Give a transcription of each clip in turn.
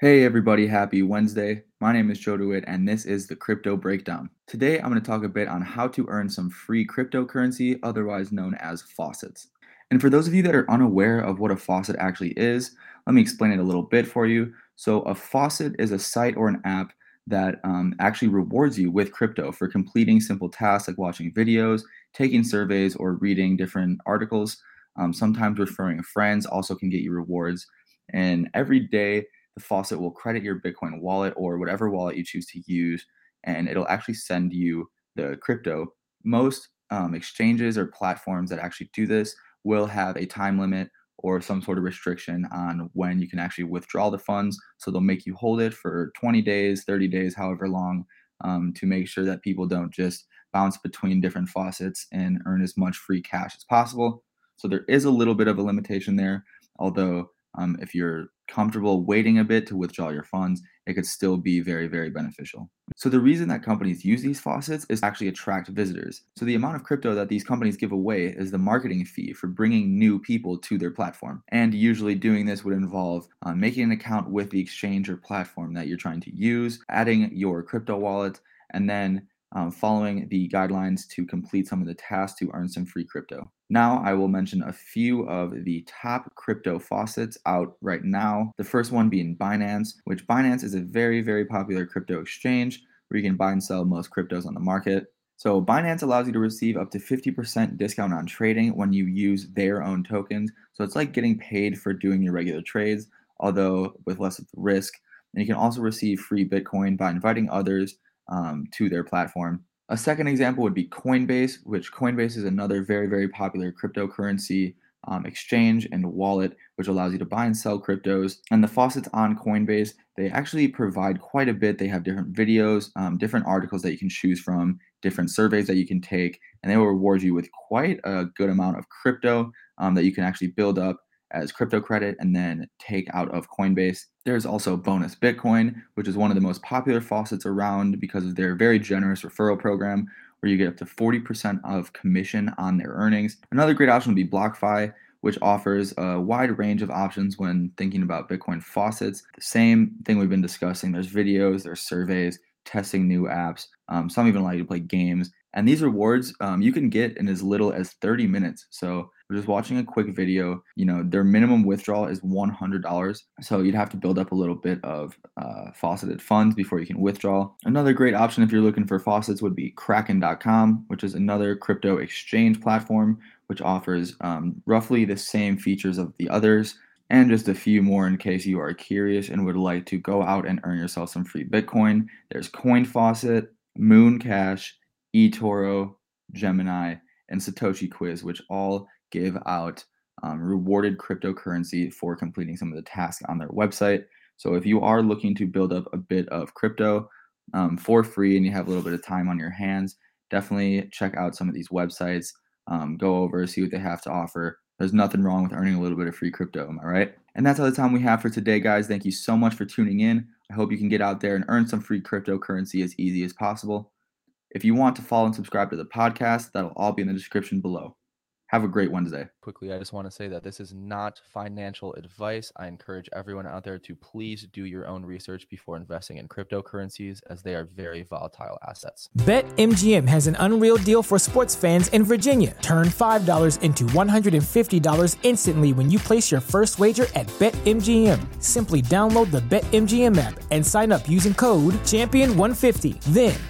Hey everybody, happy Wednesday. My name is Joe DeWitt and this is the Crypto Breakdown. Today I'm going to talk a bit on how to earn some free cryptocurrency, otherwise known as faucets. And for those of you that are unaware of what a faucet actually is, let me explain it a little bit for you. So, a faucet is a site or an app that um, actually rewards you with crypto for completing simple tasks like watching videos, taking surveys, or reading different articles. Um, sometimes referring friends also can get you rewards. And every day, the faucet will credit your Bitcoin wallet or whatever wallet you choose to use, and it'll actually send you the crypto. Most um, exchanges or platforms that actually do this will have a time limit or some sort of restriction on when you can actually withdraw the funds. So they'll make you hold it for 20 days, 30 days, however long, um, to make sure that people don't just bounce between different faucets and earn as much free cash as possible. So there is a little bit of a limitation there, although um, if you're comfortable waiting a bit to withdraw your funds, it could still be very, very beneficial. So, the reason that companies use these faucets is actually attract visitors. So, the amount of crypto that these companies give away is the marketing fee for bringing new people to their platform. And usually, doing this would involve uh, making an account with the exchange or platform that you're trying to use, adding your crypto wallet, and then um, following the guidelines to complete some of the tasks to earn some free crypto. Now, I will mention a few of the top crypto faucets out right now. The first one being Binance, which Binance is a very, very popular crypto exchange where you can buy and sell most cryptos on the market. So, Binance allows you to receive up to 50% discount on trading when you use their own tokens. So, it's like getting paid for doing your regular trades, although with less of the risk. And you can also receive free Bitcoin by inviting others um, to their platform. A second example would be Coinbase, which Coinbase is another very, very popular cryptocurrency um, exchange and wallet, which allows you to buy and sell cryptos. And the faucets on Coinbase, they actually provide quite a bit. They have different videos, um, different articles that you can choose from, different surveys that you can take, and they will reward you with quite a good amount of crypto um, that you can actually build up as crypto credit and then take out of Coinbase. There's also Bonus Bitcoin, which is one of the most popular faucets around because of their very generous referral program where you get up to 40% of commission on their earnings. Another great option would be BlockFi, which offers a wide range of options when thinking about Bitcoin faucets. The same thing we've been discussing. There's videos, there's surveys, testing new apps. Um, some even allow you to play games. And these rewards um, you can get in as little as 30 minutes. So just watching a quick video, you know, their minimum withdrawal is $100. So you'd have to build up a little bit of uh, fauceted funds before you can withdraw. Another great option if you're looking for faucets would be Kraken.com, which is another crypto exchange platform, which offers um, roughly the same features of the others and just a few more in case you are curious and would like to go out and earn yourself some free Bitcoin. There's Coin Faucet, Moon Cash, eToro, Gemini, and Satoshi Quiz, which all give out um, rewarded cryptocurrency for completing some of the tasks on their website. So if you are looking to build up a bit of crypto um, for free and you have a little bit of time on your hands, definitely check out some of these websites. Um, go over, see what they have to offer. There's nothing wrong with earning a little bit of free crypto, am I right? And that's all the time we have for today, guys. Thank you so much for tuning in. I hope you can get out there and earn some free cryptocurrency as easy as possible. If you want to follow and subscribe to the podcast, that'll all be in the description below. Have a great Wednesday. Quickly, I just want to say that this is not financial advice. I encourage everyone out there to please do your own research before investing in cryptocurrencies as they are very volatile assets. BetMGM has an unreal deal for sports fans in Virginia. Turn $5 into $150 instantly when you place your first wager at BetMGM. Simply download the BetMGM app and sign up using code Champion150. Then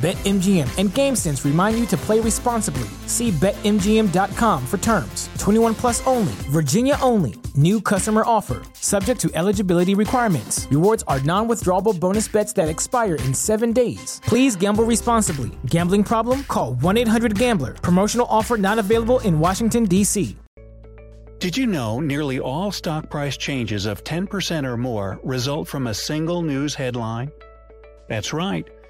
BetMGM and GameSense remind you to play responsibly. See BetMGM.com for terms. 21 plus only, Virginia only. New customer offer, subject to eligibility requirements. Rewards are non withdrawable bonus bets that expire in seven days. Please gamble responsibly. Gambling problem? Call 1 800 Gambler. Promotional offer not available in Washington, D.C. Did you know nearly all stock price changes of 10% or more result from a single news headline? That's right.